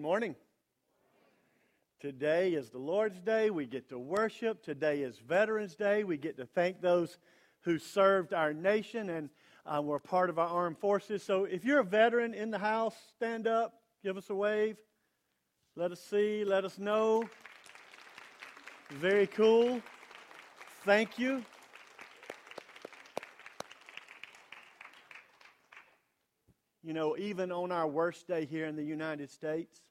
Good morning. Today is the Lord's Day. We get to worship. Today is Veterans Day. We get to thank those who served our nation and uh, were part of our armed forces. So if you're a veteran in the house, stand up, give us a wave. Let us see, let us know. Very cool. Thank you. You know, even on our worst day here in the United States,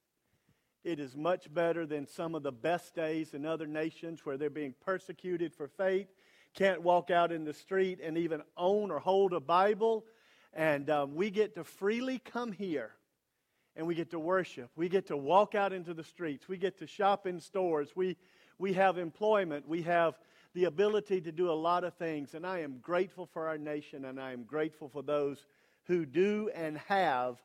it is much better than some of the best days in other nations where they're being persecuted for faith, can't walk out in the street and even own or hold a Bible. And um, we get to freely come here and we get to worship. We get to walk out into the streets. We get to shop in stores. We, we have employment. We have the ability to do a lot of things. And I am grateful for our nation and I am grateful for those who do and have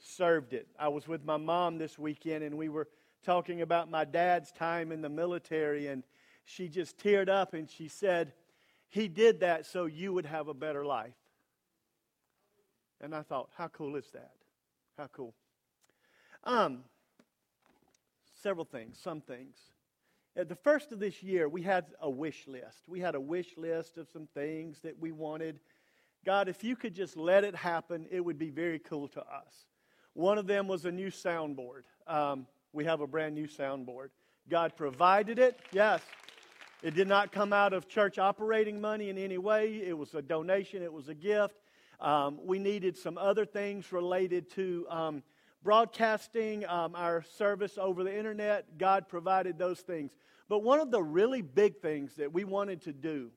served it. I was with my mom this weekend and we were talking about my dad's time in the military and she just teared up and she said, He did that so you would have a better life. And I thought, how cool is that? How cool. Um, several things, some things. At the first of this year, we had a wish list. We had a wish list of some things that we wanted God, if you could just let it happen, it would be very cool to us. One of them was a new soundboard. Um, we have a brand new soundboard. God provided it, yes. It did not come out of church operating money in any way. It was a donation, it was a gift. Um, we needed some other things related to um, broadcasting um, our service over the internet. God provided those things. But one of the really big things that we wanted to do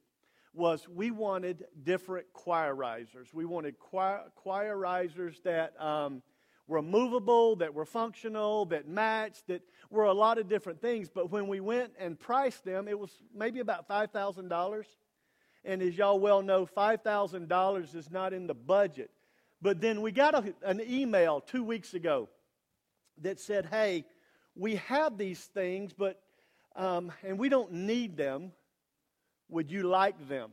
was we wanted different choir risers. We wanted choir, choirizers that um, were movable, that were functional, that matched, that were a lot of different things. But when we went and priced them, it was maybe about $5,000. And as y'all well know, $5,000 is not in the budget. But then we got a, an email two weeks ago that said, hey, we have these things, but, um, and we don't need them would you like them?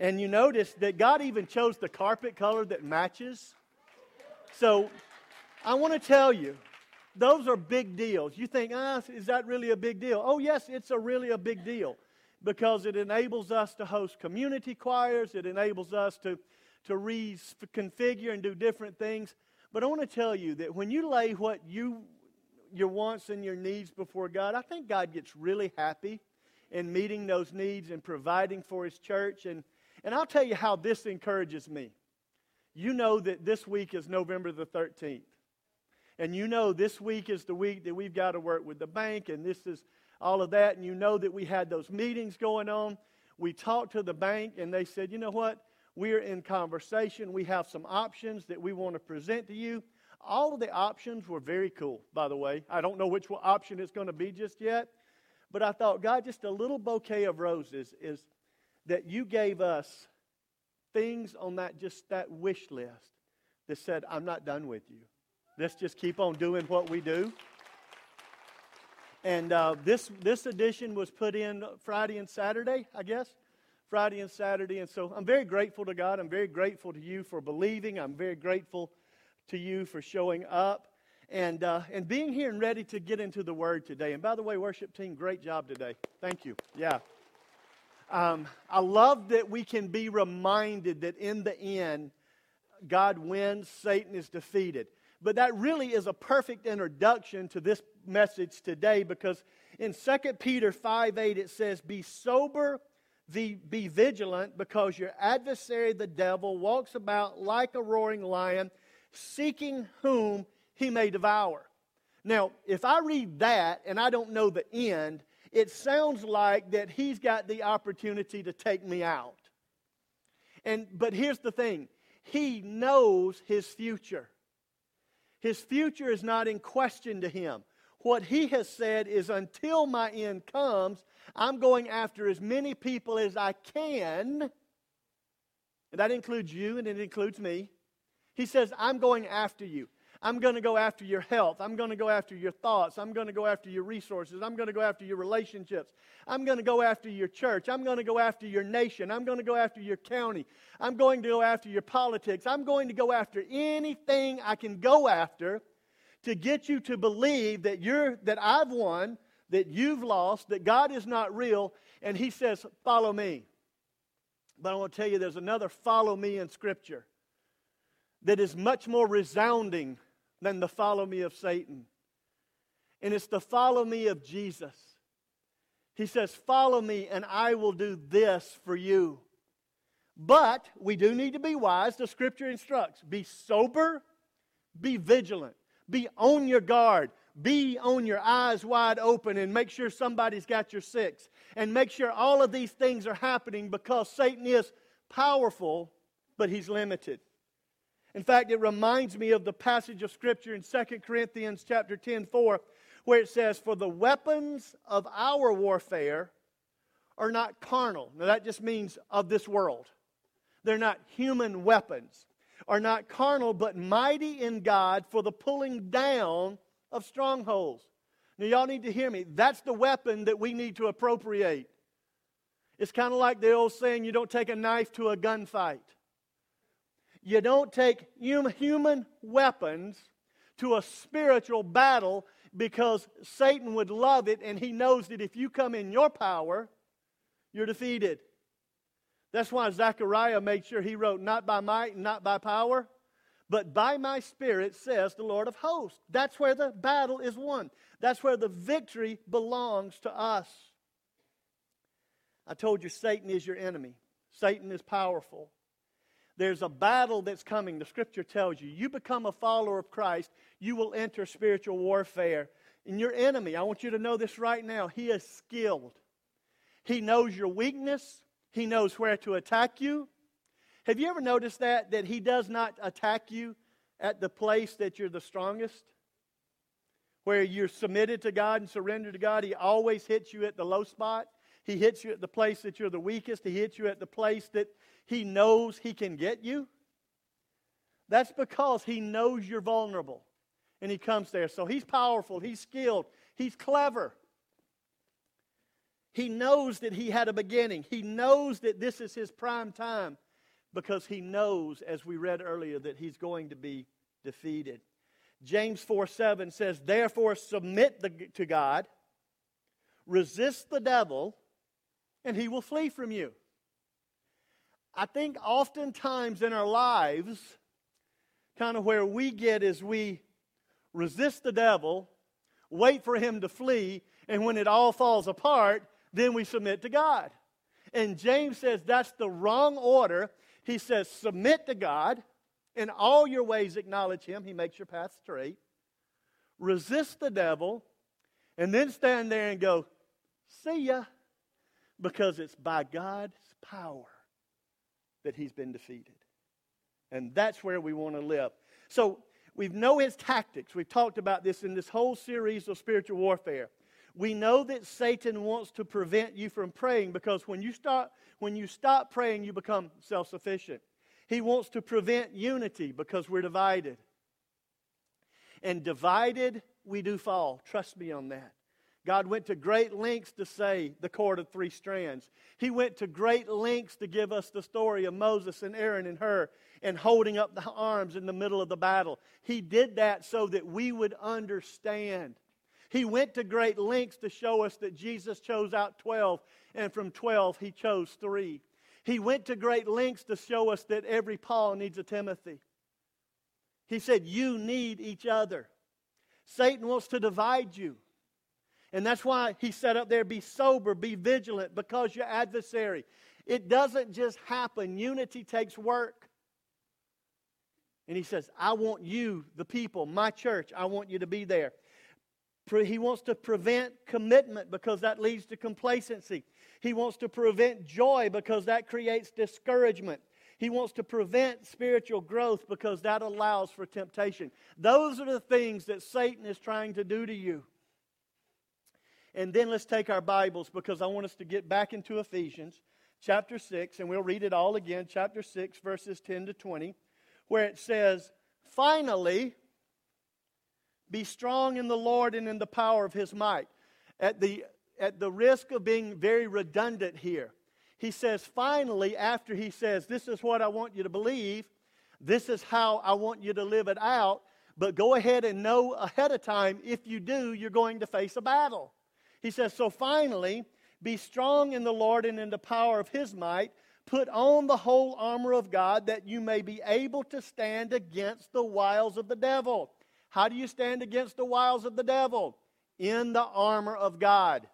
And you notice that God even chose the carpet color that matches. So I want to tell you, those are big deals. You think, ah, is that really a big deal? Oh, yes, it's a really a big deal because it enables us to host community choirs. It enables us to, to reconfigure and do different things. But I want to tell you that when you lay what you, your wants and your needs before God, I think God gets really happy in meeting those needs and providing for his church. And, and I'll tell you how this encourages me. You know that this week is November the 13th. And you know this week is the week that we've got to work with the bank, and this is all of that. And you know that we had those meetings going on. We talked to the bank, and they said, you know what? We're in conversation. We have some options that we want to present to you. All of the options were very cool, by the way. I don't know which option it's going to be just yet, but I thought, God, just a little bouquet of roses is that you gave us things on that just that wish list that said, I'm not done with you. Let's just keep on doing what we do. And uh, this this edition was put in Friday and Saturday, I guess. Friday and Saturday. And so I'm very grateful to God. I'm very grateful to you for believing. I'm very grateful to you for showing up and, uh, and being here and ready to get into the Word today. And by the way, worship team, great job today. Thank you. Yeah. Um, I love that we can be reminded that in the end, God wins, Satan is defeated. But that really is a perfect introduction to this message today because in 2 Peter 5 8 it says, Be sober, be, be vigilant, because your adversary, the devil, walks about like a roaring lion, seeking whom he may devour. Now, if I read that and I don't know the end, it sounds like that he's got the opportunity to take me out. And but here's the thing. He knows his future. His future is not in question to him. What he has said is until my end comes, I'm going after as many people as I can. And that includes you and it includes me. He says, I'm going after you. I'm going to go after your health. I'm going to go after your thoughts. I'm going to go after your resources. I'm going to go after your relationships. I'm going to go after your church. I'm going to go after your nation. I'm going to go after your county. I'm going to go after your politics. I'm going to go after anything I can go after to get you to believe that you're that I've won, that you've lost, that God is not real, and he says, "Follow me." But I want to tell you there's another follow me in scripture that is much more resounding than the follow me of Satan. And it's the follow me of Jesus. He says, Follow me, and I will do this for you. But we do need to be wise. The scripture instructs be sober, be vigilant, be on your guard, be on your eyes wide open, and make sure somebody's got your six. And make sure all of these things are happening because Satan is powerful, but he's limited. In fact, it reminds me of the passage of Scripture in 2 Corinthians chapter 10, 4, where it says, For the weapons of our warfare are not carnal. Now, that just means of this world. They're not human weapons, are not carnal, but mighty in God for the pulling down of strongholds. Now, y'all need to hear me. That's the weapon that we need to appropriate. It's kind of like the old saying you don't take a knife to a gunfight. You don't take human weapons to a spiritual battle because Satan would love it and he knows that if you come in your power, you're defeated. That's why Zechariah made sure he wrote, Not by might and not by power, but by my spirit, says the Lord of hosts. That's where the battle is won. That's where the victory belongs to us. I told you Satan is your enemy, Satan is powerful. There's a battle that's coming. The scripture tells you. You become a follower of Christ, you will enter spiritual warfare. And your enemy, I want you to know this right now, he is skilled. He knows your weakness, he knows where to attack you. Have you ever noticed that? That he does not attack you at the place that you're the strongest? Where you're submitted to God and surrendered to God, he always hits you at the low spot. He hits you at the place that you're the weakest. He hits you at the place that he knows he can get you? That's because he knows you're vulnerable and he comes there. So he's powerful, he's skilled, he's clever. He knows that he had a beginning. He knows that this is his prime time because he knows, as we read earlier, that he's going to be defeated. James 4 7 says, Therefore, submit the, to God, resist the devil, and he will flee from you. I think oftentimes in our lives, kind of where we get is we resist the devil, wait for him to flee, and when it all falls apart, then we submit to God. And James says that's the wrong order. He says, submit to God, in all your ways acknowledge him, he makes your path straight. Resist the devil, and then stand there and go, see ya, because it's by God's power that he's been defeated. And that's where we want to live. So we know his tactics. We've talked about this in this whole series of spiritual warfare. We know that Satan wants to prevent you from praying because when you start when you stop praying, you become self-sufficient. He wants to prevent unity because we're divided. And divided, we do fall. Trust me on that. God went to great lengths to say the cord of three strands. He went to great lengths to give us the story of Moses and Aaron and Hur and holding up the arms in the middle of the battle. He did that so that we would understand. He went to great lengths to show us that Jesus chose out 12, and from 12, he chose three. He went to great lengths to show us that every Paul needs a Timothy. He said, You need each other. Satan wants to divide you. And that's why he said up there be sober, be vigilant, because your adversary. It doesn't just happen, unity takes work. And he says, I want you, the people, my church, I want you to be there. He wants to prevent commitment because that leads to complacency. He wants to prevent joy because that creates discouragement. He wants to prevent spiritual growth because that allows for temptation. Those are the things that Satan is trying to do to you. And then let's take our Bibles because I want us to get back into Ephesians chapter 6, and we'll read it all again, chapter 6, verses 10 to 20, where it says, Finally, be strong in the Lord and in the power of his might. At the, at the risk of being very redundant here, he says, finally, after he says, This is what I want you to believe, this is how I want you to live it out. But go ahead and know ahead of time if you do, you're going to face a battle. He says, So finally, be strong in the Lord and in the power of his might. Put on the whole armor of God that you may be able to stand against the wiles of the devil. How do you stand against the wiles of the devil? In the armor of God.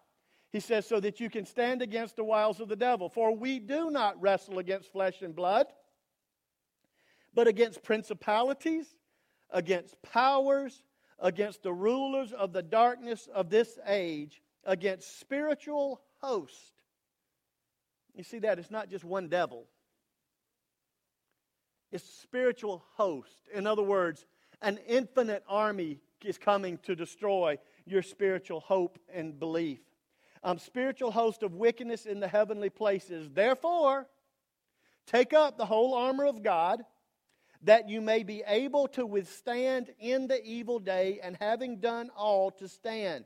He says, so that you can stand against the wiles of the devil. For we do not wrestle against flesh and blood, but against principalities, against powers, against the rulers of the darkness of this age, against spiritual host. You see that? It's not just one devil, it's spiritual host. In other words, an infinite army is coming to destroy your spiritual hope and belief. Um, spiritual host of wickedness in the heavenly places. Therefore, take up the whole armor of God, that you may be able to withstand in the evil day, and having done all to stand.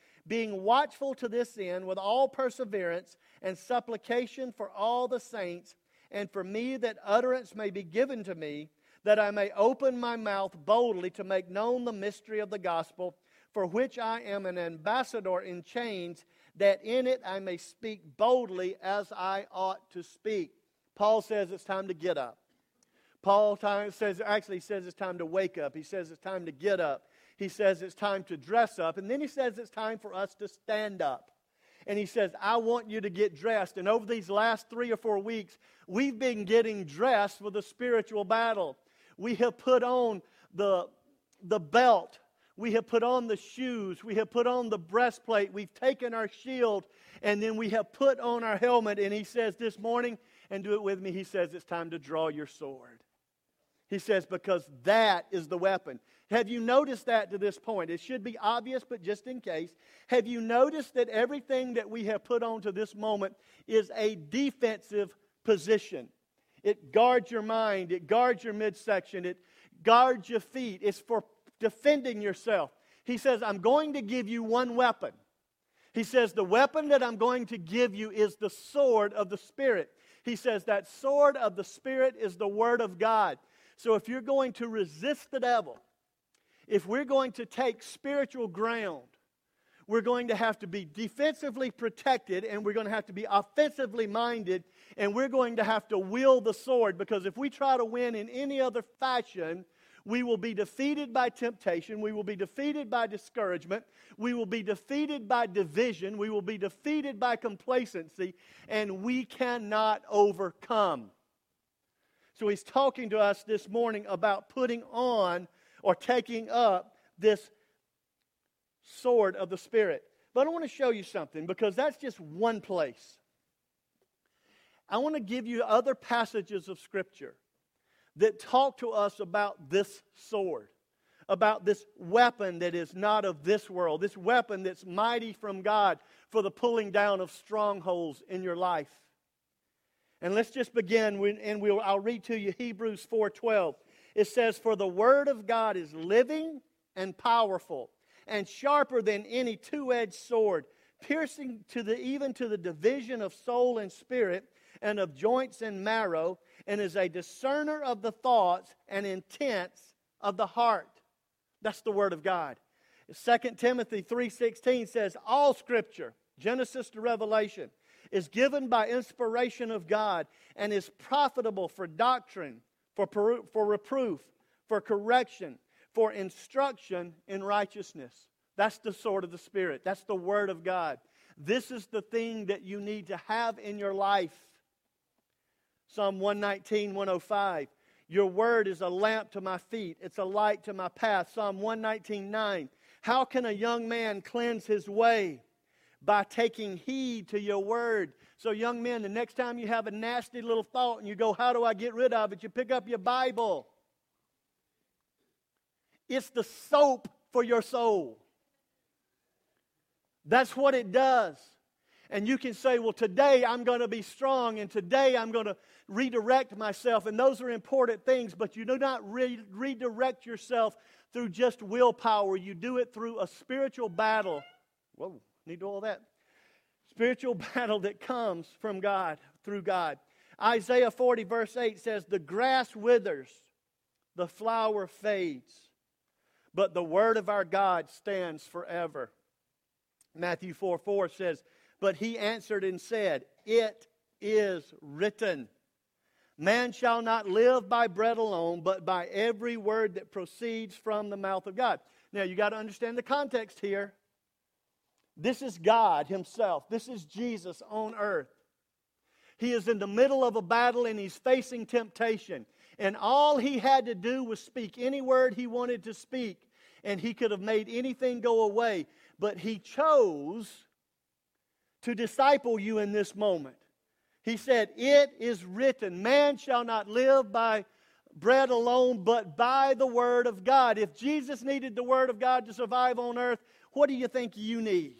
being watchful to this end with all perseverance and supplication for all the saints, and for me that utterance may be given to me that I may open my mouth boldly to make known the mystery of the gospel, for which I am an ambassador in chains, that in it I may speak boldly as I ought to speak. Paul says it's time to get up. Paul time, says, actually says it's time to wake up. He says it's time to get up. He says it's time to dress up. And then he says it's time for us to stand up. And he says, I want you to get dressed. And over these last three or four weeks, we've been getting dressed for the spiritual battle. We have put on the, the belt. We have put on the shoes. We have put on the breastplate. We've taken our shield. And then we have put on our helmet. And he says this morning, and do it with me, he says it's time to draw your sword. He says, because that is the weapon. Have you noticed that to this point? It should be obvious, but just in case. Have you noticed that everything that we have put on to this moment is a defensive position? It guards your mind, it guards your midsection, it guards your feet. It's for defending yourself. He says, I'm going to give you one weapon. He says, The weapon that I'm going to give you is the sword of the Spirit. He says, That sword of the Spirit is the Word of God. So if you're going to resist the devil, if we're going to take spiritual ground, we're going to have to be defensively protected and we're going to have to be offensively minded and we're going to have to wield the sword because if we try to win in any other fashion, we will be defeated by temptation. We will be defeated by discouragement. We will be defeated by division. We will be defeated by complacency. And we cannot overcome. So he's talking to us this morning about putting on or taking up this sword of the Spirit. But I want to show you something because that's just one place. I want to give you other passages of Scripture that talk to us about this sword, about this weapon that is not of this world, this weapon that's mighty from God for the pulling down of strongholds in your life. And let's just begin, and we'll, I'll read to you Hebrews 4.12. It says, For the word of God is living and powerful and sharper than any two edged sword, piercing to the, even to the division of soul and spirit and of joints and marrow, and is a discerner of the thoughts and intents of the heart. That's the word of God. 2 Timothy 3:16 says all scripture, Genesis to Revelation, is given by inspiration of God and is profitable for doctrine, for, for reproof, for correction, for instruction in righteousness. That's the sword of the Spirit. That's the Word of God. This is the thing that you need to have in your life. Psalm 119, 105. Your word is a lamp to my feet, it's a light to my path. Psalm 119, 9. How can a young man cleanse his way? By taking heed to your word. So, young men, the next time you have a nasty little thought and you go, How do I get rid of it? You pick up your Bible. It's the soap for your soul. That's what it does. And you can say, well, today I'm going to be strong and today I'm going to redirect myself. And those are important things, but you do not re- redirect yourself through just willpower. You do it through a spiritual battle. Whoa, need all that. Spiritual battle that comes from God, through God. Isaiah 40, verse 8 says, The grass withers, the flower fades, but the word of our God stands forever. Matthew 4 4 says, But he answered and said, It is written, Man shall not live by bread alone, but by every word that proceeds from the mouth of God. Now, you got to understand the context here. This is God Himself, this is Jesus on earth. He is in the middle of a battle and he's facing temptation. And all he had to do was speak any word he wanted to speak, and he could have made anything go away. But he chose to disciple you in this moment. He said, It is written, man shall not live by bread alone, but by the word of God. If Jesus needed the word of God to survive on earth, what do you think you need?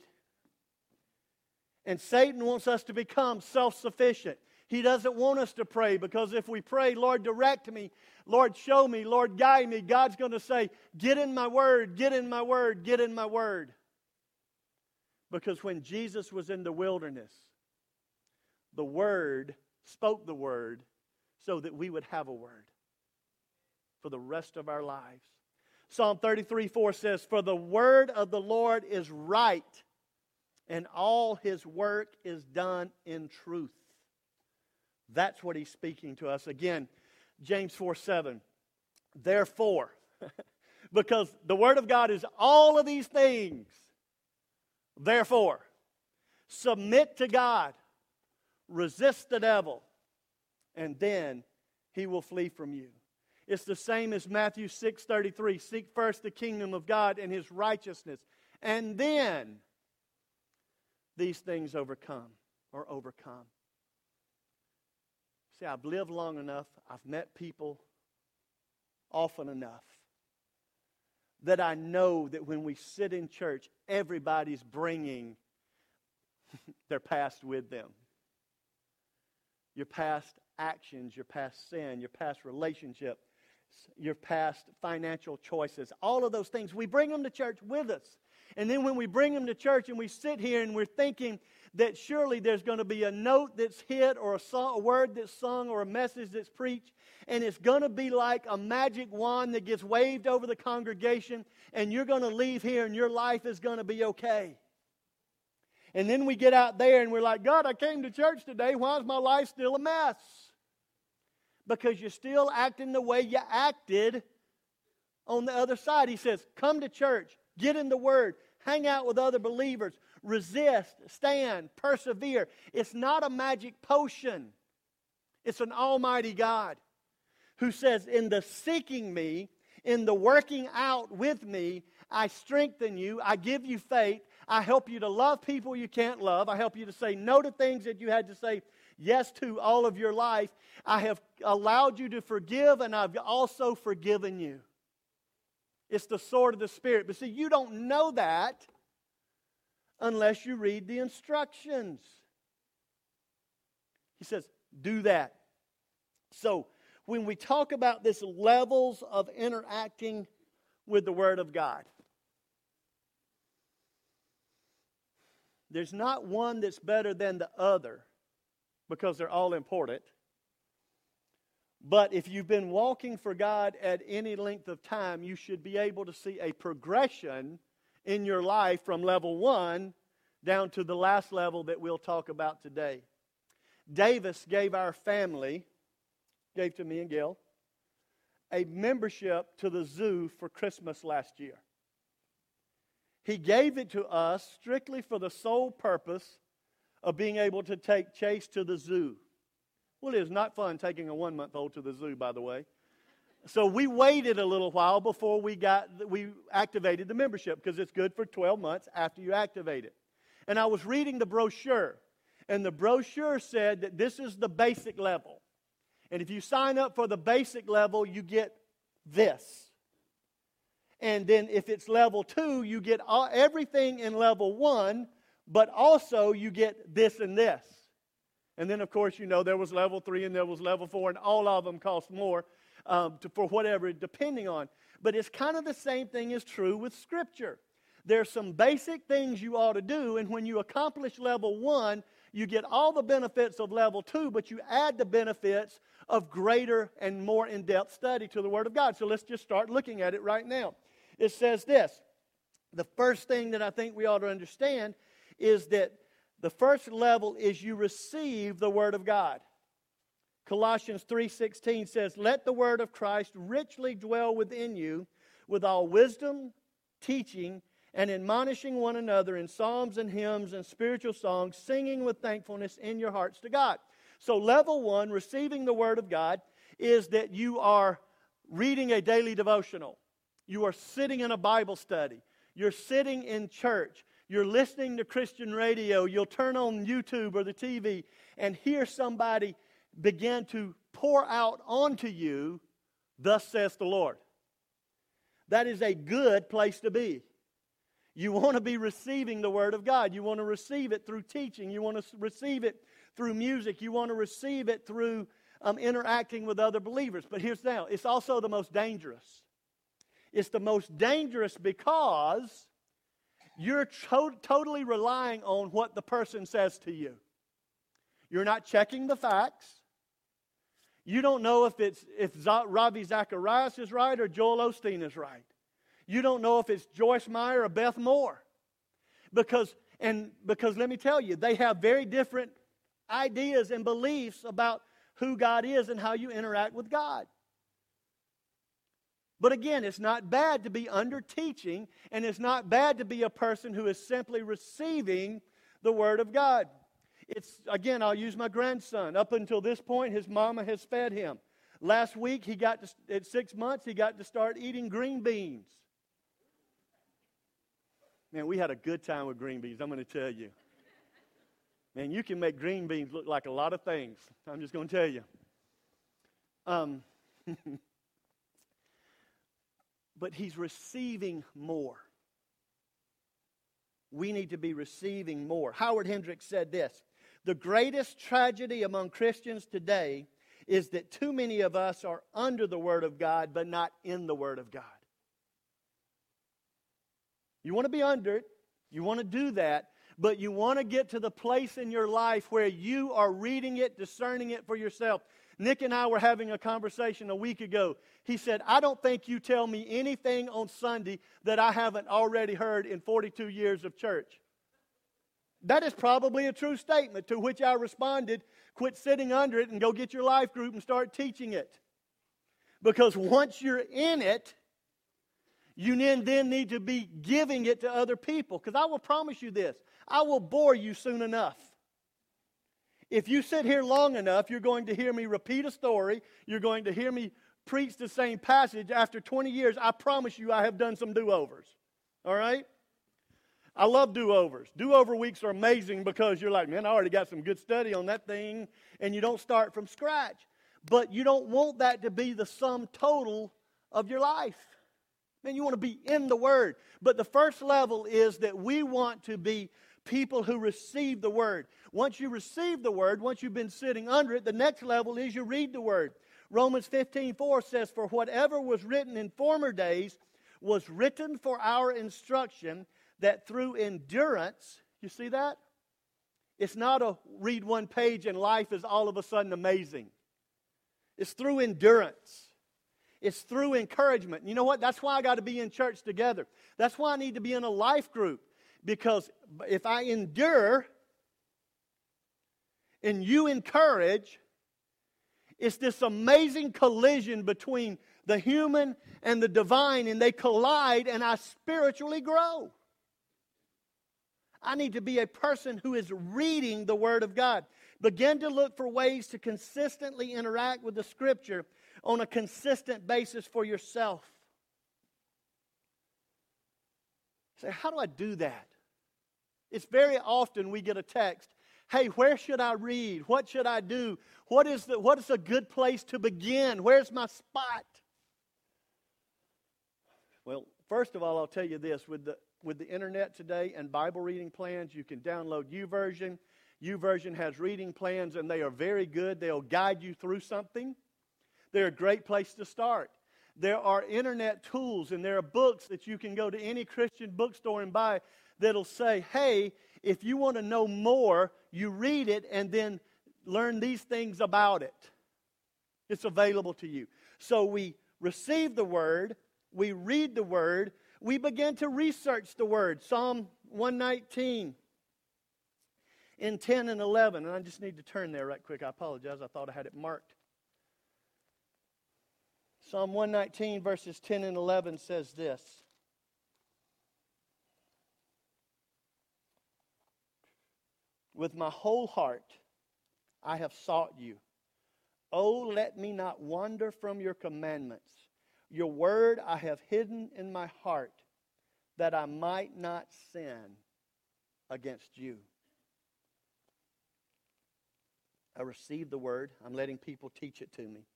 And Satan wants us to become self sufficient. He doesn't want us to pray because if we pray, Lord, direct me, Lord, show me, Lord, guide me, God's going to say, Get in my word, get in my word, get in my word. Because when Jesus was in the wilderness, the word spoke the word so that we would have a word for the rest of our lives. Psalm 33 4 says, For the word of the Lord is right and all his work is done in truth. That's what he's speaking to us. Again, James 4 7. Therefore, because the Word of God is all of these things, therefore, submit to God, resist the devil, and then he will flee from you. It's the same as Matthew 6:33. Seek first the kingdom of God and his righteousness, and then these things overcome or overcome. See, I've lived long enough, I've met people often enough that I know that when we sit in church, everybody's bringing their past with them. Your past actions, your past sin, your past relationship, your past financial choices, all of those things, we bring them to church with us. And then when we bring them to church and we sit here and we're thinking that surely there's going to be a note that's hit or a, song, a word that's sung or a message that's preached, and it's going to be like a magic wand that gets waved over the congregation, and you're going to leave here and your life is going to be okay. And then we get out there and we're like, God, I came to church today. Why is my life still a mess? Because you're still acting the way you acted on the other side. He says, Come to church. Get in the Word. Hang out with other believers. Resist, stand, persevere. It's not a magic potion, it's an Almighty God who says, In the seeking me, in the working out with me, I strengthen you, I give you faith, I help you to love people you can't love, I help you to say no to things that you had to say yes to all of your life. I have allowed you to forgive, and I've also forgiven you. It's the sword of the Spirit. But see, you don't know that unless you read the instructions. He says, do that. So, when we talk about this levels of interacting with the Word of God, there's not one that's better than the other because they're all important. But if you've been walking for God at any length of time, you should be able to see a progression in your life from level one down to the last level that we'll talk about today. Davis gave our family, gave to me and Gail, a membership to the zoo for Christmas last year. He gave it to us strictly for the sole purpose of being able to take Chase to the zoo. Well, it is not fun taking a one month old to the zoo, by the way. So we waited a little while before we got we activated the membership because it's good for 12 months after you activate it. And I was reading the brochure, and the brochure said that this is the basic level. And if you sign up for the basic level, you get this. And then if it's level two, you get all, everything in level one, but also you get this and this. And then, of course, you know, there was level three and there was level four, and all of them cost more um, to, for whatever, depending on. But it's kind of the same thing is true with Scripture. There's some basic things you ought to do, and when you accomplish level one, you get all the benefits of level two, but you add the benefits of greater and more in depth study to the Word of God. So let's just start looking at it right now. It says this the first thing that I think we ought to understand is that the first level is you receive the Word of God. Colossians 3:16 says, "Let the word of Christ richly dwell within you with all wisdom, teaching, and admonishing one another in psalms and hymns and spiritual songs, singing with thankfulness in your hearts to God." So level 1, receiving the word of God, is that you are reading a daily devotional. You are sitting in a Bible study. You're sitting in church. You're listening to Christian radio. You'll turn on YouTube or the TV and hear somebody begin to pour out onto you, thus says the Lord. That is a good place to be. You want to be receiving the Word of God. You want to receive it through teaching. You want to receive it through music. You want to receive it through um, interacting with other believers. But here's now it's also the most dangerous. It's the most dangerous because you're to- totally relying on what the person says to you. You're not checking the facts. You don't know if it's if Ravi Zacharias is right or Joel Osteen is right. You don't know if it's Joyce Meyer or Beth Moore. Because and because let me tell you, they have very different ideas and beliefs about who God is and how you interact with God. But again, it's not bad to be under teaching, and it's not bad to be a person who is simply receiving the Word of God. It's, again, I'll use my grandson. Up until this point, his mama has fed him. Last week, he got to, at six months, he got to start eating green beans. Man, we had a good time with green beans, I'm going to tell you. Man, you can make green beans look like a lot of things. I'm just going to tell you. Um, but he's receiving more. We need to be receiving more. Howard Hendricks said this the greatest tragedy among Christians today is that too many of us are under the Word of God, but not in the Word of God. You want to be under it, you want to do that, but you want to get to the place in your life where you are reading it, discerning it for yourself. Nick and I were having a conversation a week ago. He said, I don't think you tell me anything on Sunday that I haven't already heard in 42 years of church. That is probably a true statement, to which I responded quit sitting under it and go get your life group and start teaching it. Because once you're in it, you then need to be giving it to other people. Because I will promise you this I will bore you soon enough. If you sit here long enough, you're going to hear me repeat a story. You're going to hear me preach the same passage. After 20 years, I promise you I have done some do overs. All right? I love do overs. Do over weeks are amazing because you're like, man, I already got some good study on that thing, and you don't start from scratch. But you don't want that to be the sum total of your life. Man, you want to be in the Word. But the first level is that we want to be people who receive the Word. Once you receive the Word, once you've been sitting under it, the next level is you read the Word. Romans 15 4 says, For whatever was written in former days was written for our instruction that through endurance, you see that? It's not a read one page and life is all of a sudden amazing. It's through endurance. It's through encouragement. You know what? That's why I got to be in church together. That's why I need to be in a life group. Because if I endure and you encourage, it's this amazing collision between the human and the divine, and they collide, and I spiritually grow. I need to be a person who is reading the Word of God. Begin to look for ways to consistently interact with the Scripture on a consistent basis for yourself. Say, how do I do that? It's very often we get a text hey, where should I read? What should I do? What is, the, what is a good place to begin? Where's my spot? Well, First of all, I'll tell you this with the, with the internet today and Bible reading plans, you can download YouVersion. YouVersion has reading plans, and they are very good. They'll guide you through something. They're a great place to start. There are internet tools and there are books that you can go to any Christian bookstore and buy that'll say, hey, if you want to know more, you read it and then learn these things about it. It's available to you. So we receive the word, we read the word, we begin to research the word. Psalm 119 in 10 and 11. And I just need to turn there right quick. I apologize. I thought I had it marked. Psalm 119, verses 10 and 11 says this With my whole heart I have sought you. Oh, let me not wander from your commandments. Your word I have hidden in my heart that I might not sin against you. I receive the word. I'm letting people teach it to me.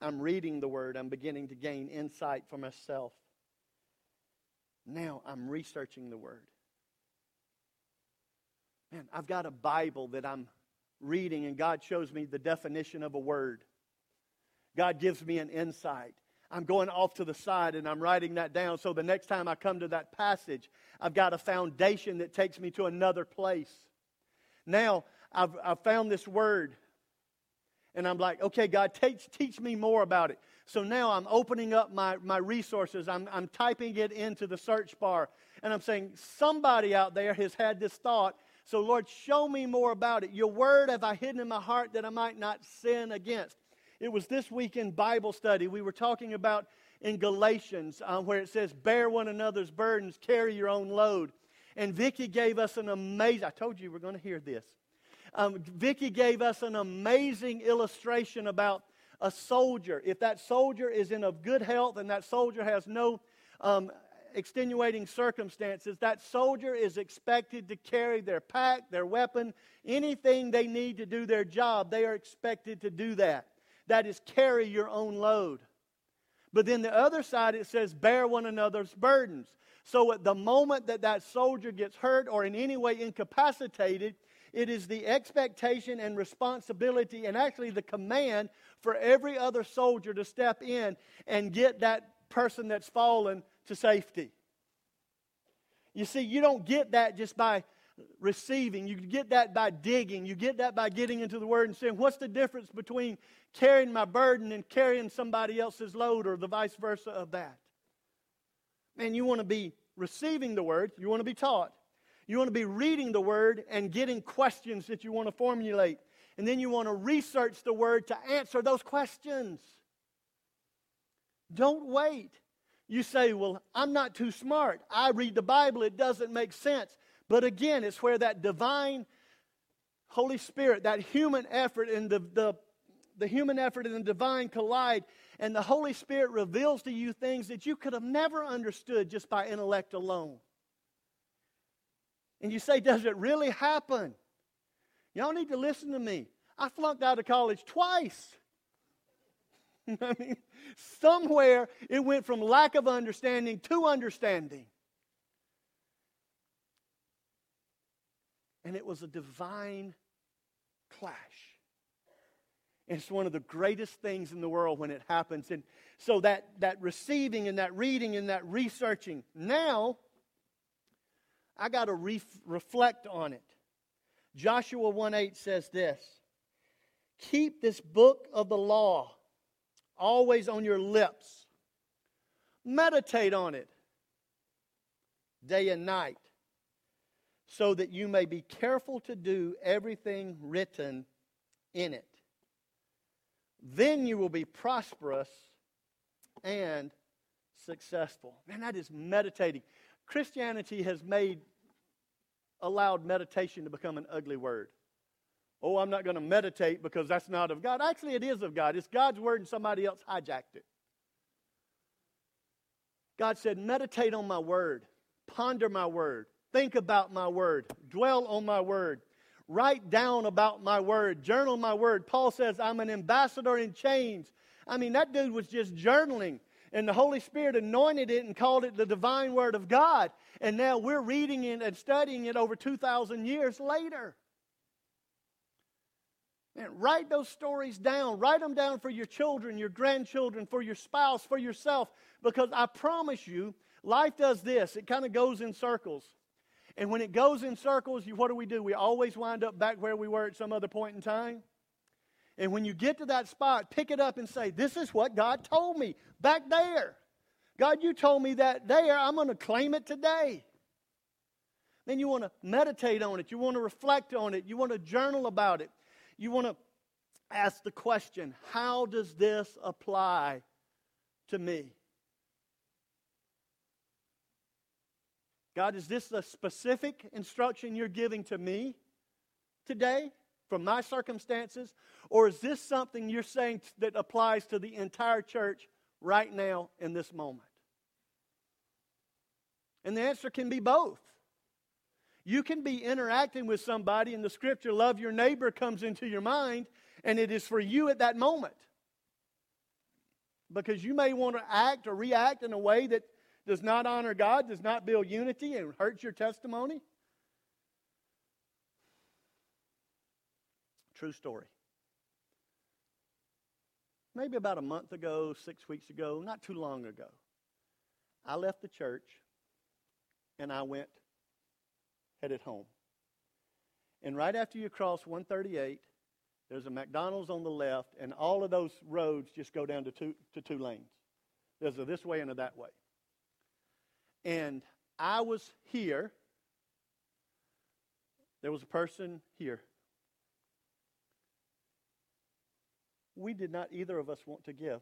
I'm reading the Word. I'm beginning to gain insight for myself. Now I'm researching the Word. Man, I've got a Bible that I'm reading, and God shows me the definition of a word. God gives me an insight. I'm going off to the side and I'm writing that down so the next time I come to that passage, I've got a foundation that takes me to another place. Now, I've, I've found this word and I'm like, okay, God, teach, teach me more about it. So now I'm opening up my, my resources. I'm, I'm typing it into the search bar. And I'm saying, somebody out there has had this thought. So, Lord, show me more about it. Your word have I hidden in my heart that I might not sin against. It was this week in Bible study. We were talking about in Galatians uh, where it says, bear one another's burdens, carry your own load. And Vicki gave us an amazing, I told you we're going to hear this. Um, Vicki gave us an amazing illustration about a soldier. If that soldier is in of good health and that soldier has no um, extenuating circumstances, that soldier is expected to carry their pack, their weapon, anything they need to do their job. They are expected to do that. That is, carry your own load. But then the other side, it says, bear one another's burdens. So at the moment that that soldier gets hurt or in any way incapacitated, it is the expectation and responsibility, and actually the command for every other soldier to step in and get that person that's fallen to safety. You see, you don't get that just by receiving. You get that by digging. You get that by getting into the Word and saying, what's the difference between carrying my burden and carrying somebody else's load or the vice versa of that? Man, you want to be receiving the Word, you want to be taught. You want to be reading the Word and getting questions that you want to formulate. And then you want to research the Word to answer those questions. Don't wait. You say, Well, I'm not too smart. I read the Bible, it doesn't make sense. But again, it's where that divine Holy Spirit, that human effort and the, the, the human effort and the divine collide, and the Holy Spirit reveals to you things that you could have never understood just by intellect alone. And you say, Does it really happen? Y'all need to listen to me. I flunked out of college twice. I mean, somewhere it went from lack of understanding to understanding. And it was a divine clash. And it's one of the greatest things in the world when it happens. And so that, that receiving and that reading and that researching. Now, I got to re- reflect on it. Joshua 1 8 says this Keep this book of the law always on your lips, meditate on it day and night, so that you may be careful to do everything written in it. Then you will be prosperous and successful. Man, that is meditating. Christianity has made, allowed meditation to become an ugly word. Oh, I'm not going to meditate because that's not of God. Actually, it is of God. It's God's word and somebody else hijacked it. God said, meditate on my word, ponder my word, think about my word, dwell on my word, write down about my word, journal my word. Paul says, I'm an ambassador in chains. I mean, that dude was just journaling And the Holy Spirit anointed it and called it the divine word of God. And now we're reading it and studying it over 2,000 years later. Man, write those stories down. Write them down for your children, your grandchildren, for your spouse, for yourself. Because I promise you, life does this. It kind of goes in circles. And when it goes in circles, you, what do we do? We always wind up back where we were at some other point in time. And when you get to that spot, pick it up and say, This is what God told me back there. God, you told me that there. I'm going to claim it today. Then you want to meditate on it. You want to reflect on it. You want to journal about it you want to ask the question how does this apply to me? God, is this a specific instruction you're giving to me today from my circumstances? Or is this something you're saying that applies to the entire church right now in this moment? And the answer can be both. You can be interacting with somebody, and the scripture, love your neighbor, comes into your mind, and it is for you at that moment. Because you may want to act or react in a way that does not honor God, does not build unity, and hurts your testimony. True story. Maybe about a month ago, six weeks ago, not too long ago, I left the church and I went headed home. And right after you cross 138, there's a McDonald's on the left, and all of those roads just go down to two, to two lanes. There's a this way and a that way. And I was here. There was a person here. We did not either of us want to give.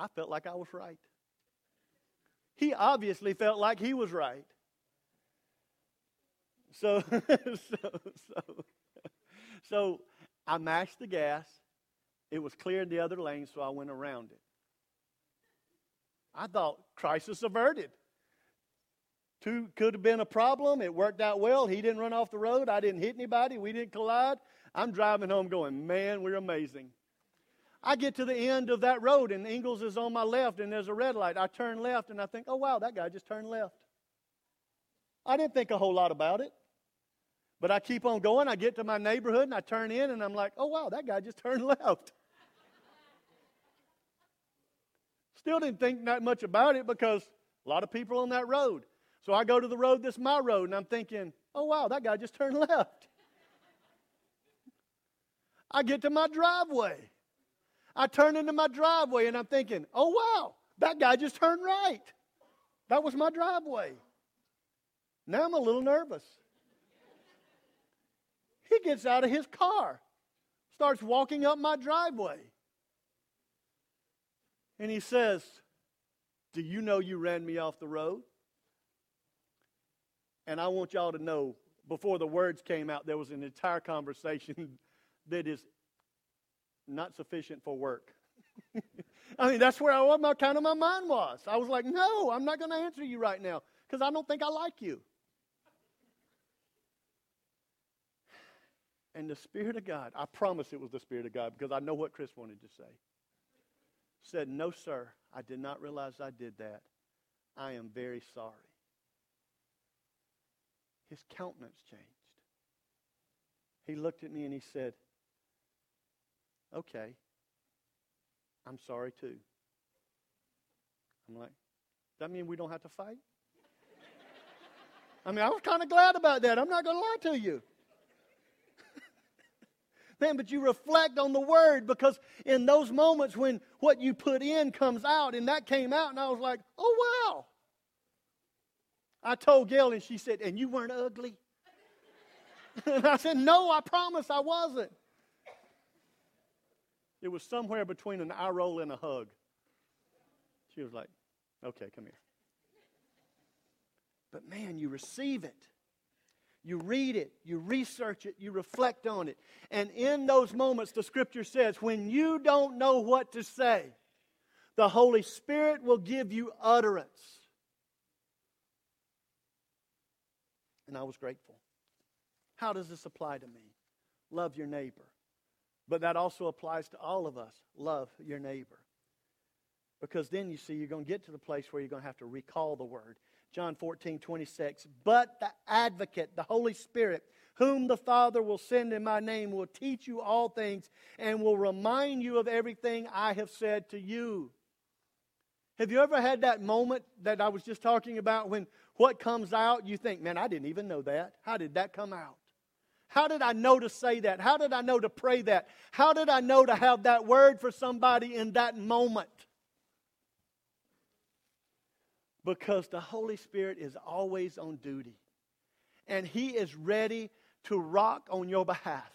I felt like I was right. He obviously felt like he was right. So, so, so, so I mashed the gas. It was clear in the other lane, so I went around it. I thought crisis averted. Two could have been a problem. It worked out well. He didn't run off the road. I didn't hit anybody. We didn't collide. I'm driving home going, man, we're amazing. I get to the end of that road and Ingles is on my left and there's a red light. I turn left and I think, oh, wow, that guy just turned left. I didn't think a whole lot about it. But I keep on going. I get to my neighborhood and I turn in and I'm like, oh, wow, that guy just turned left. Still didn't think that much about it because a lot of people on that road. So I go to the road that's my road and I'm thinking, oh, wow, that guy just turned left. I get to my driveway. I turn into my driveway and I'm thinking, oh, wow, that guy just turned right. That was my driveway. Now I'm a little nervous. He gets out of his car, starts walking up my driveway. And he says, Do you know you ran me off the road? And I want y'all to know before the words came out, there was an entire conversation that is not sufficient for work. I mean, that's where I was, my, kind of my mind was. I was like, no, I'm not going to answer you right now because I don't think I like you. And the Spirit of God, I promise it was the Spirit of God because I know what Chris wanted to say, said, No, sir, I did not realize I did that. I am very sorry. His countenance changed. He looked at me and he said, okay, I'm sorry too. I'm like, that mean we don't have to fight? I mean, I was kind of glad about that. I'm not going to lie to you. Man, but you reflect on the word because in those moments when what you put in comes out, and that came out, and I was like, oh, wow. I told Gail, and she said, and you weren't ugly? and I said, no, I promise I wasn't. It was somewhere between an eye roll and a hug. She was like, okay, come here. But man, you receive it. You read it, you research it, you reflect on it. And in those moments, the scripture says, when you don't know what to say, the Holy Spirit will give you utterance. And I was grateful. How does this apply to me? Love your neighbor. But that also applies to all of us. Love your neighbor. Because then you see, you're going to get to the place where you're going to have to recall the word. John 14, 26. But the advocate, the Holy Spirit, whom the Father will send in my name, will teach you all things and will remind you of everything I have said to you. Have you ever had that moment that I was just talking about when what comes out, you think, man, I didn't even know that. How did that come out? How did I know to say that? How did I know to pray that? How did I know to have that word for somebody in that moment? Because the Holy Spirit is always on duty. And He is ready to rock on your behalf.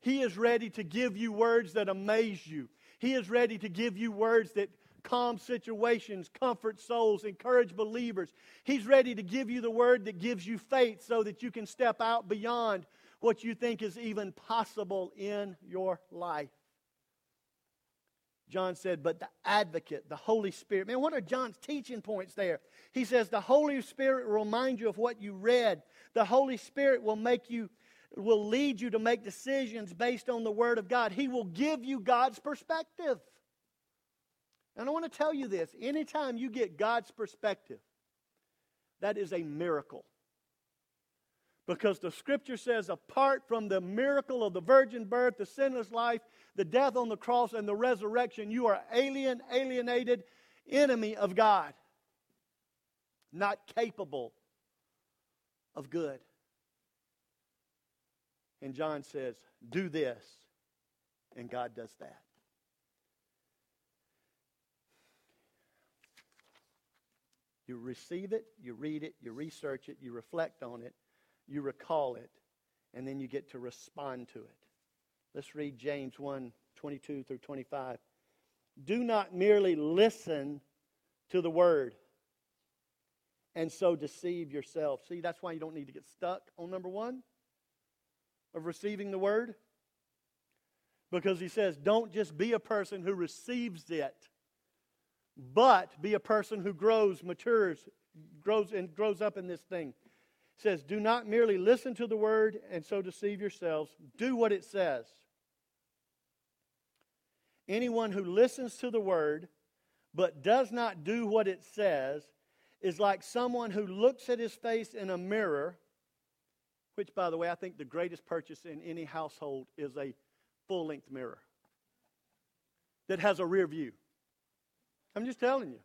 He is ready to give you words that amaze you. He is ready to give you words that calm situations, comfort souls, encourage believers. He's ready to give you the word that gives you faith so that you can step out beyond what you think is even possible in your life. John said, but the advocate, the Holy Spirit. Man, what are John's teaching points there? He says, the Holy Spirit will remind you of what you read. The Holy Spirit will make you, will lead you to make decisions based on the Word of God. He will give you God's perspective. And I want to tell you this anytime you get God's perspective, that is a miracle. Because the scripture says, apart from the miracle of the virgin birth, the sinless life, the death on the cross, and the resurrection, you are alien, alienated, enemy of God, not capable of good. And John says, do this, and God does that. You receive it, you read it, you research it, you reflect on it, you recall it, and then you get to respond to it. Let's read James 1 22 through 25. Do not merely listen to the word and so deceive yourself. See, that's why you don't need to get stuck on number one of receiving the word. Because he says, don't just be a person who receives it, but be a person who grows, matures, grows, and grows up in this thing says, Do not merely listen to the word and so deceive yourselves. Do what it says. Anyone who listens to the word but does not do what it says is like someone who looks at his face in a mirror, which, by the way, I think the greatest purchase in any household is a full length mirror that has a rear view. I'm just telling you.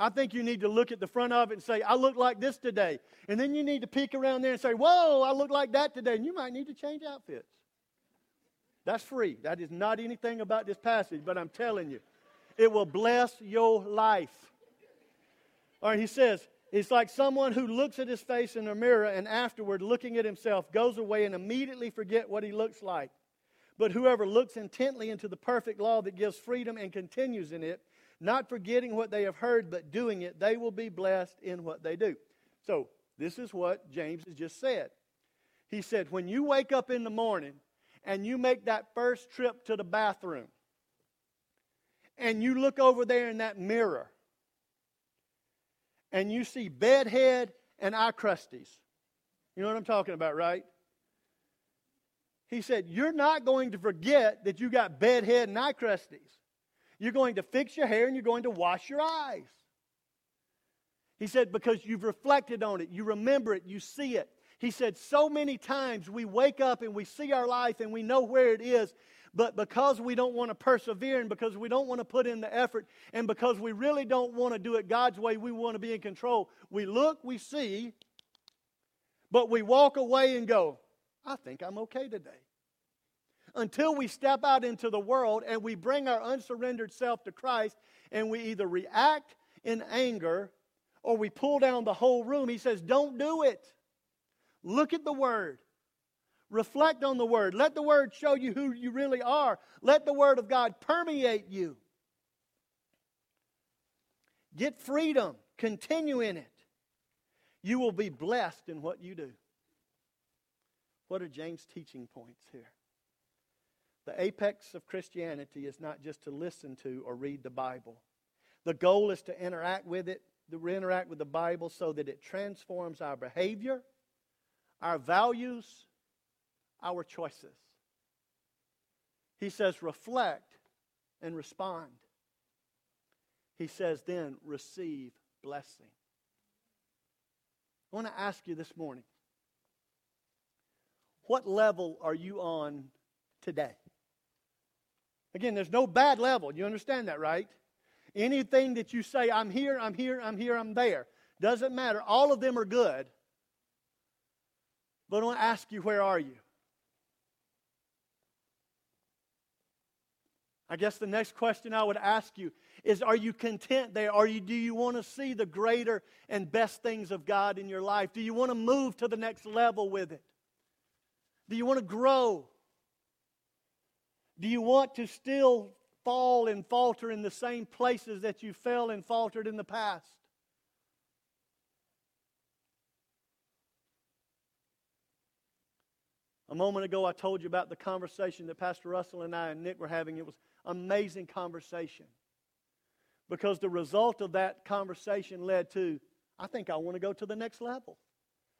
I think you need to look at the front of it and say, I look like this today. And then you need to peek around there and say, Whoa, I look like that today. And you might need to change outfits. That's free. That is not anything about this passage, but I'm telling you, it will bless your life. All right, he says, it's like someone who looks at his face in a mirror and afterward, looking at himself, goes away and immediately forget what he looks like. But whoever looks intently into the perfect law that gives freedom and continues in it, not forgetting what they have heard, but doing it, they will be blessed in what they do. So, this is what James has just said. He said, When you wake up in the morning and you make that first trip to the bathroom, and you look over there in that mirror, and you see bedhead and eye crusties. You know what I'm talking about, right? He said, You're not going to forget that you got bedhead and eye crusties. You're going to fix your hair and you're going to wash your eyes. He said, because you've reflected on it, you remember it, you see it. He said, so many times we wake up and we see our life and we know where it is, but because we don't want to persevere and because we don't want to put in the effort and because we really don't want to do it God's way, we want to be in control. We look, we see, but we walk away and go, I think I'm okay today until we step out into the world and we bring our unsurrendered self to Christ and we either react in anger or we pull down the whole room. He says, Don't do it. Look at the Word. Reflect on the Word. Let the Word show you who you really are. Let the Word of God permeate you. Get freedom. Continue in it. You will be blessed in what you do. What are James' teaching points here? The apex of Christianity is not just to listen to or read the Bible. The goal is to interact with it, to interact with the Bible so that it transforms our behavior, our values, our choices. He says, reflect and respond. He says, then receive blessing. I want to ask you this morning what level are you on today? Again, there's no bad level. You understand that, right? Anything that you say, I'm here, I'm here, I'm here, I'm there, doesn't matter. All of them are good. But I want to ask you, where are you? I guess the next question I would ask you is Are you content there? Are you, do you want to see the greater and best things of God in your life? Do you want to move to the next level with it? Do you want to grow? Do you want to still fall and falter in the same places that you fell and faltered in the past? A moment ago, I told you about the conversation that Pastor Russell and I and Nick were having. It was amazing conversation. Because the result of that conversation led to, I think I want to go to the next level.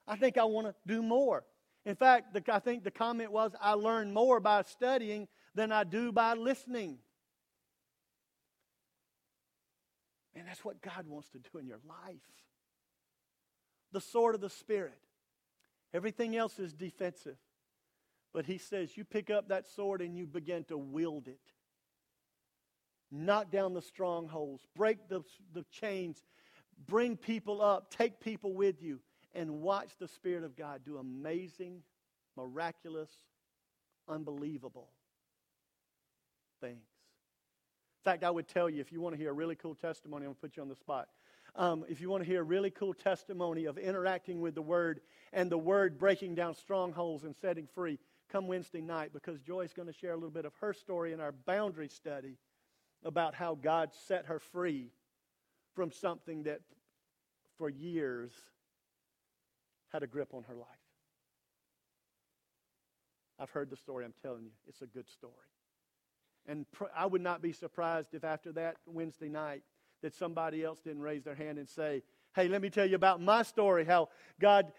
I think I want to do more. In fact, the, I think the comment was, I learn more by studying than I do by listening. And that's what God wants to do in your life. The sword of the Spirit. Everything else is defensive. But he says, you pick up that sword and you begin to wield it. Knock down the strongholds, break the, the chains, bring people up, take people with you, and watch the Spirit of God do amazing, miraculous, unbelievable things. In fact, I would tell you if you want to hear a really cool testimony, I'm going to put you on the spot. Um, if you want to hear a really cool testimony of interacting with the Word and the Word breaking down strongholds and setting free, come Wednesday night because Joy's going to share a little bit of her story in our boundary study about how God set her free from something that for years had a grip on her life. I've heard the story, I'm telling you, it's a good story. And pr- I would not be surprised if after that Wednesday night that somebody else didn't raise their hand and say, Hey, let me tell you about my story, how God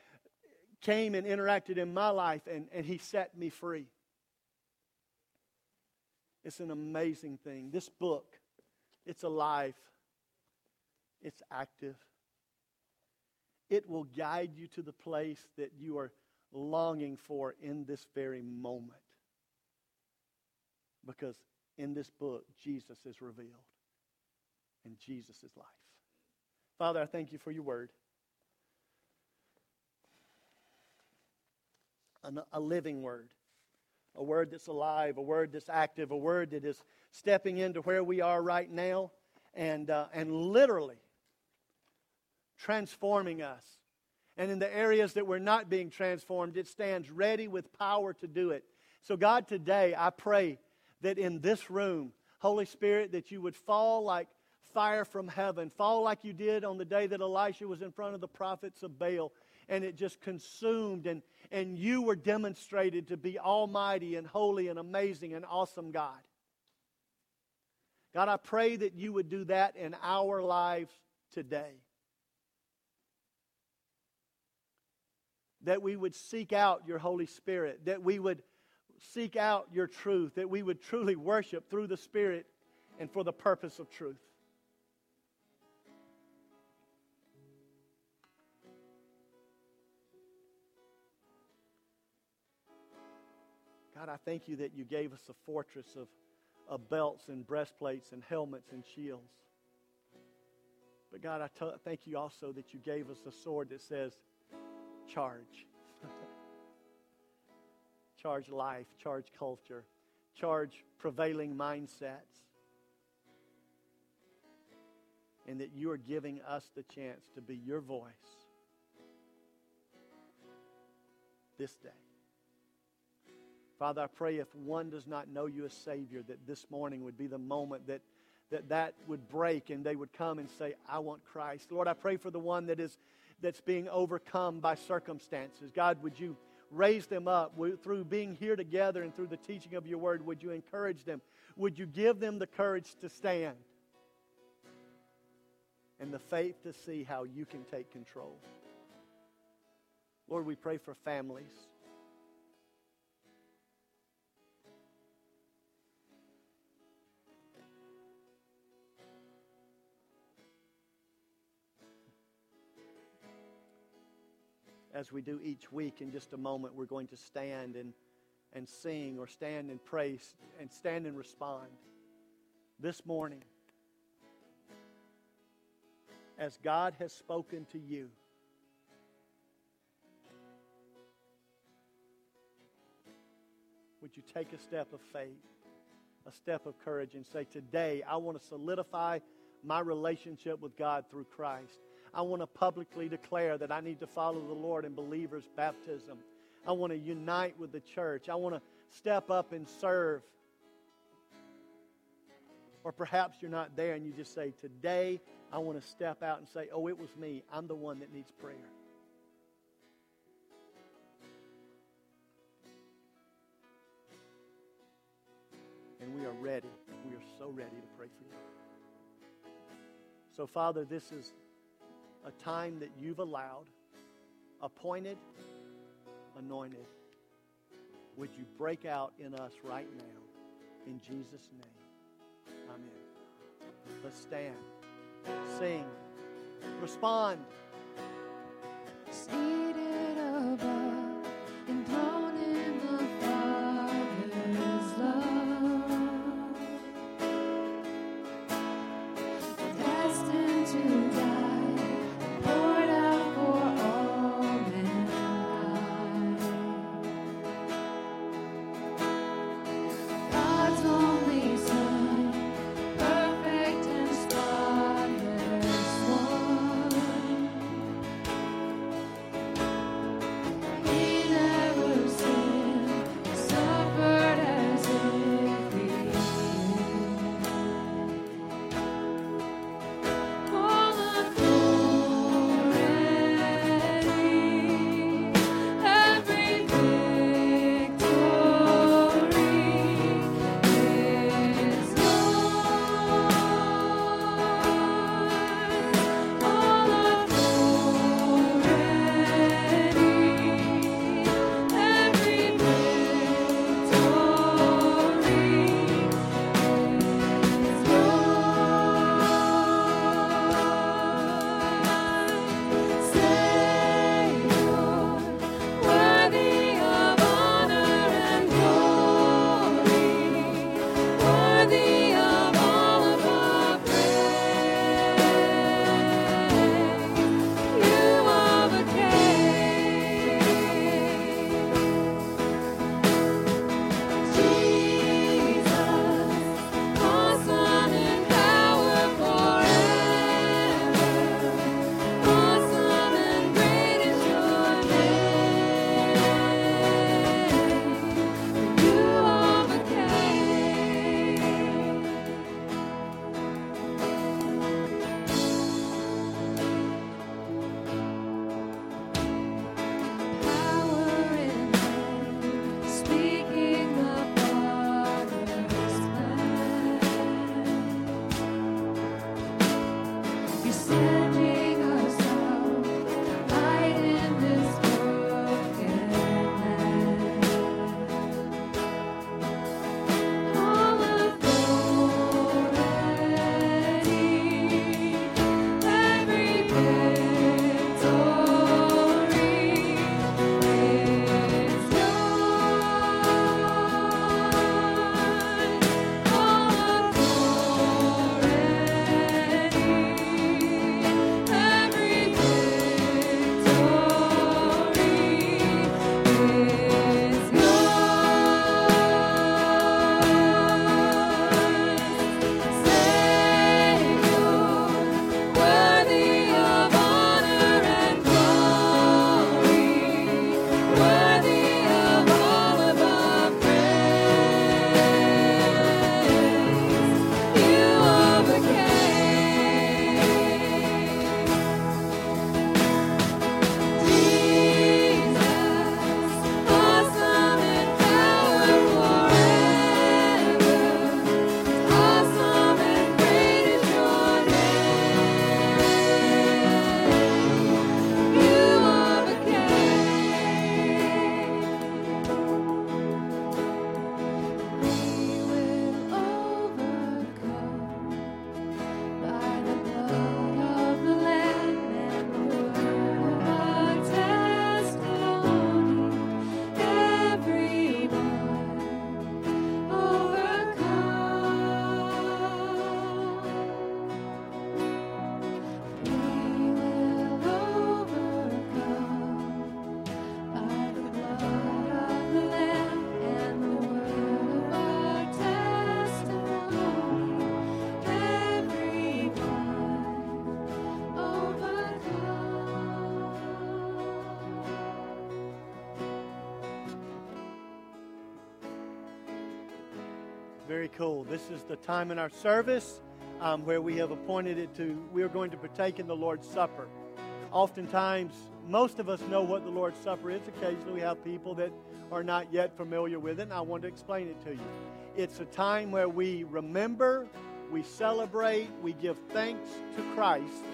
came and interacted in my life and, and He set me free. It's an amazing thing. This book, it's alive, it's active. It will guide you to the place that you are longing for in this very moment. Because in this book, Jesus is revealed, and Jesus is life. Father, I thank you for your word. A living word a word that's alive, a word that's active, a word that is stepping into where we are right now and, uh, and literally transforming us. And in the areas that we're not being transformed, it stands ready with power to do it. So, God, today I pray that in this room, Holy Spirit, that you would fall like fire from heaven, fall like you did on the day that Elisha was in front of the prophets of Baal, and it just consumed and, and you were demonstrated to be almighty and holy and amazing and awesome God. God, I pray that you would do that in our lives today. That we would seek out your Holy Spirit, that we would seek out your truth, that we would truly worship through the Spirit and for the purpose of truth. God, I thank you that you gave us a fortress of, of belts and breastplates and helmets and shields. But God, I t- thank you also that you gave us a sword that says, charge. Charge life, charge culture, charge prevailing mindsets. And that you are giving us the chance to be your voice this day. Father, I pray if one does not know you as Savior, that this morning would be the moment that that, that would break and they would come and say, I want Christ. Lord, I pray for the one that is that's being overcome by circumstances. God, would you raise them up through being here together and through the teaching of your word? Would you encourage them? Would you give them the courage to stand and the faith to see how you can take control? Lord, we pray for families. As we do each week, in just a moment, we're going to stand and, and sing or stand and praise and stand and respond. This morning, as God has spoken to you, would you take a step of faith, a step of courage, and say, Today, I want to solidify my relationship with God through Christ. I want to publicly declare that I need to follow the Lord in believers' baptism. I want to unite with the church. I want to step up and serve. Or perhaps you're not there and you just say, Today I want to step out and say, Oh, it was me. I'm the one that needs prayer. And we are ready. We are so ready to pray for you. So, Father, this is a time that you've allowed, appointed, anointed. Would you break out in us right now? In Jesus' name. Amen. Let's stand, sing, respond. Cool. This is the time in our service um, where we have appointed it to, we are going to partake in the Lord's Supper. Oftentimes, most of us know what the Lord's Supper is. Occasionally, we have people that are not yet familiar with it, and I want to explain it to you. It's a time where we remember, we celebrate, we give thanks to Christ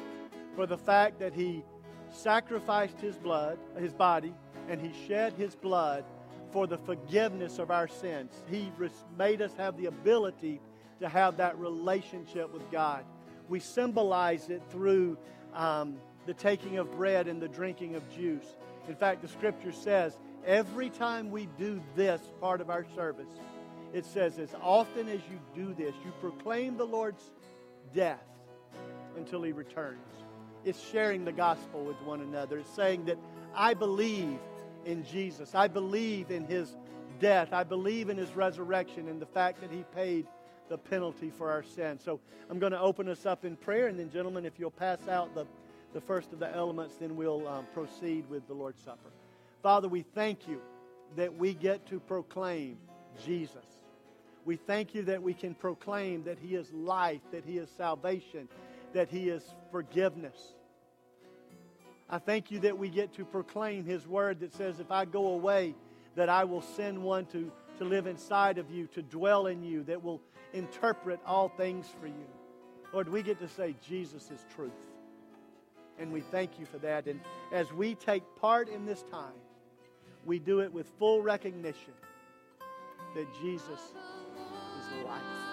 for the fact that He sacrificed His blood, His body, and He shed His blood for the forgiveness of our sins. He made us have the ability to have that relationship with God. We symbolize it through um, the taking of bread and the drinking of juice. In fact, the scripture says every time we do this part of our service, it says, as often as you do this, you proclaim the Lord's death until he returns. It's sharing the gospel with one another. It's saying that I believe in Jesus. I believe in his death. I believe in his resurrection and the fact that he paid the penalty for our sin. So I'm going to open us up in prayer, and then, gentlemen, if you'll pass out the, the first of the elements, then we'll um, proceed with the Lord's Supper. Father, we thank you that we get to proclaim Jesus. We thank you that we can proclaim that He is life, that He is salvation, that He is forgiveness. I thank you that we get to proclaim His word that says, if I go away, that I will send one to, to live inside of you, to dwell in you, that will interpret all things for you. Lord, we get to say Jesus is truth. And we thank you for that. And as we take part in this time, we do it with full recognition that Jesus is life.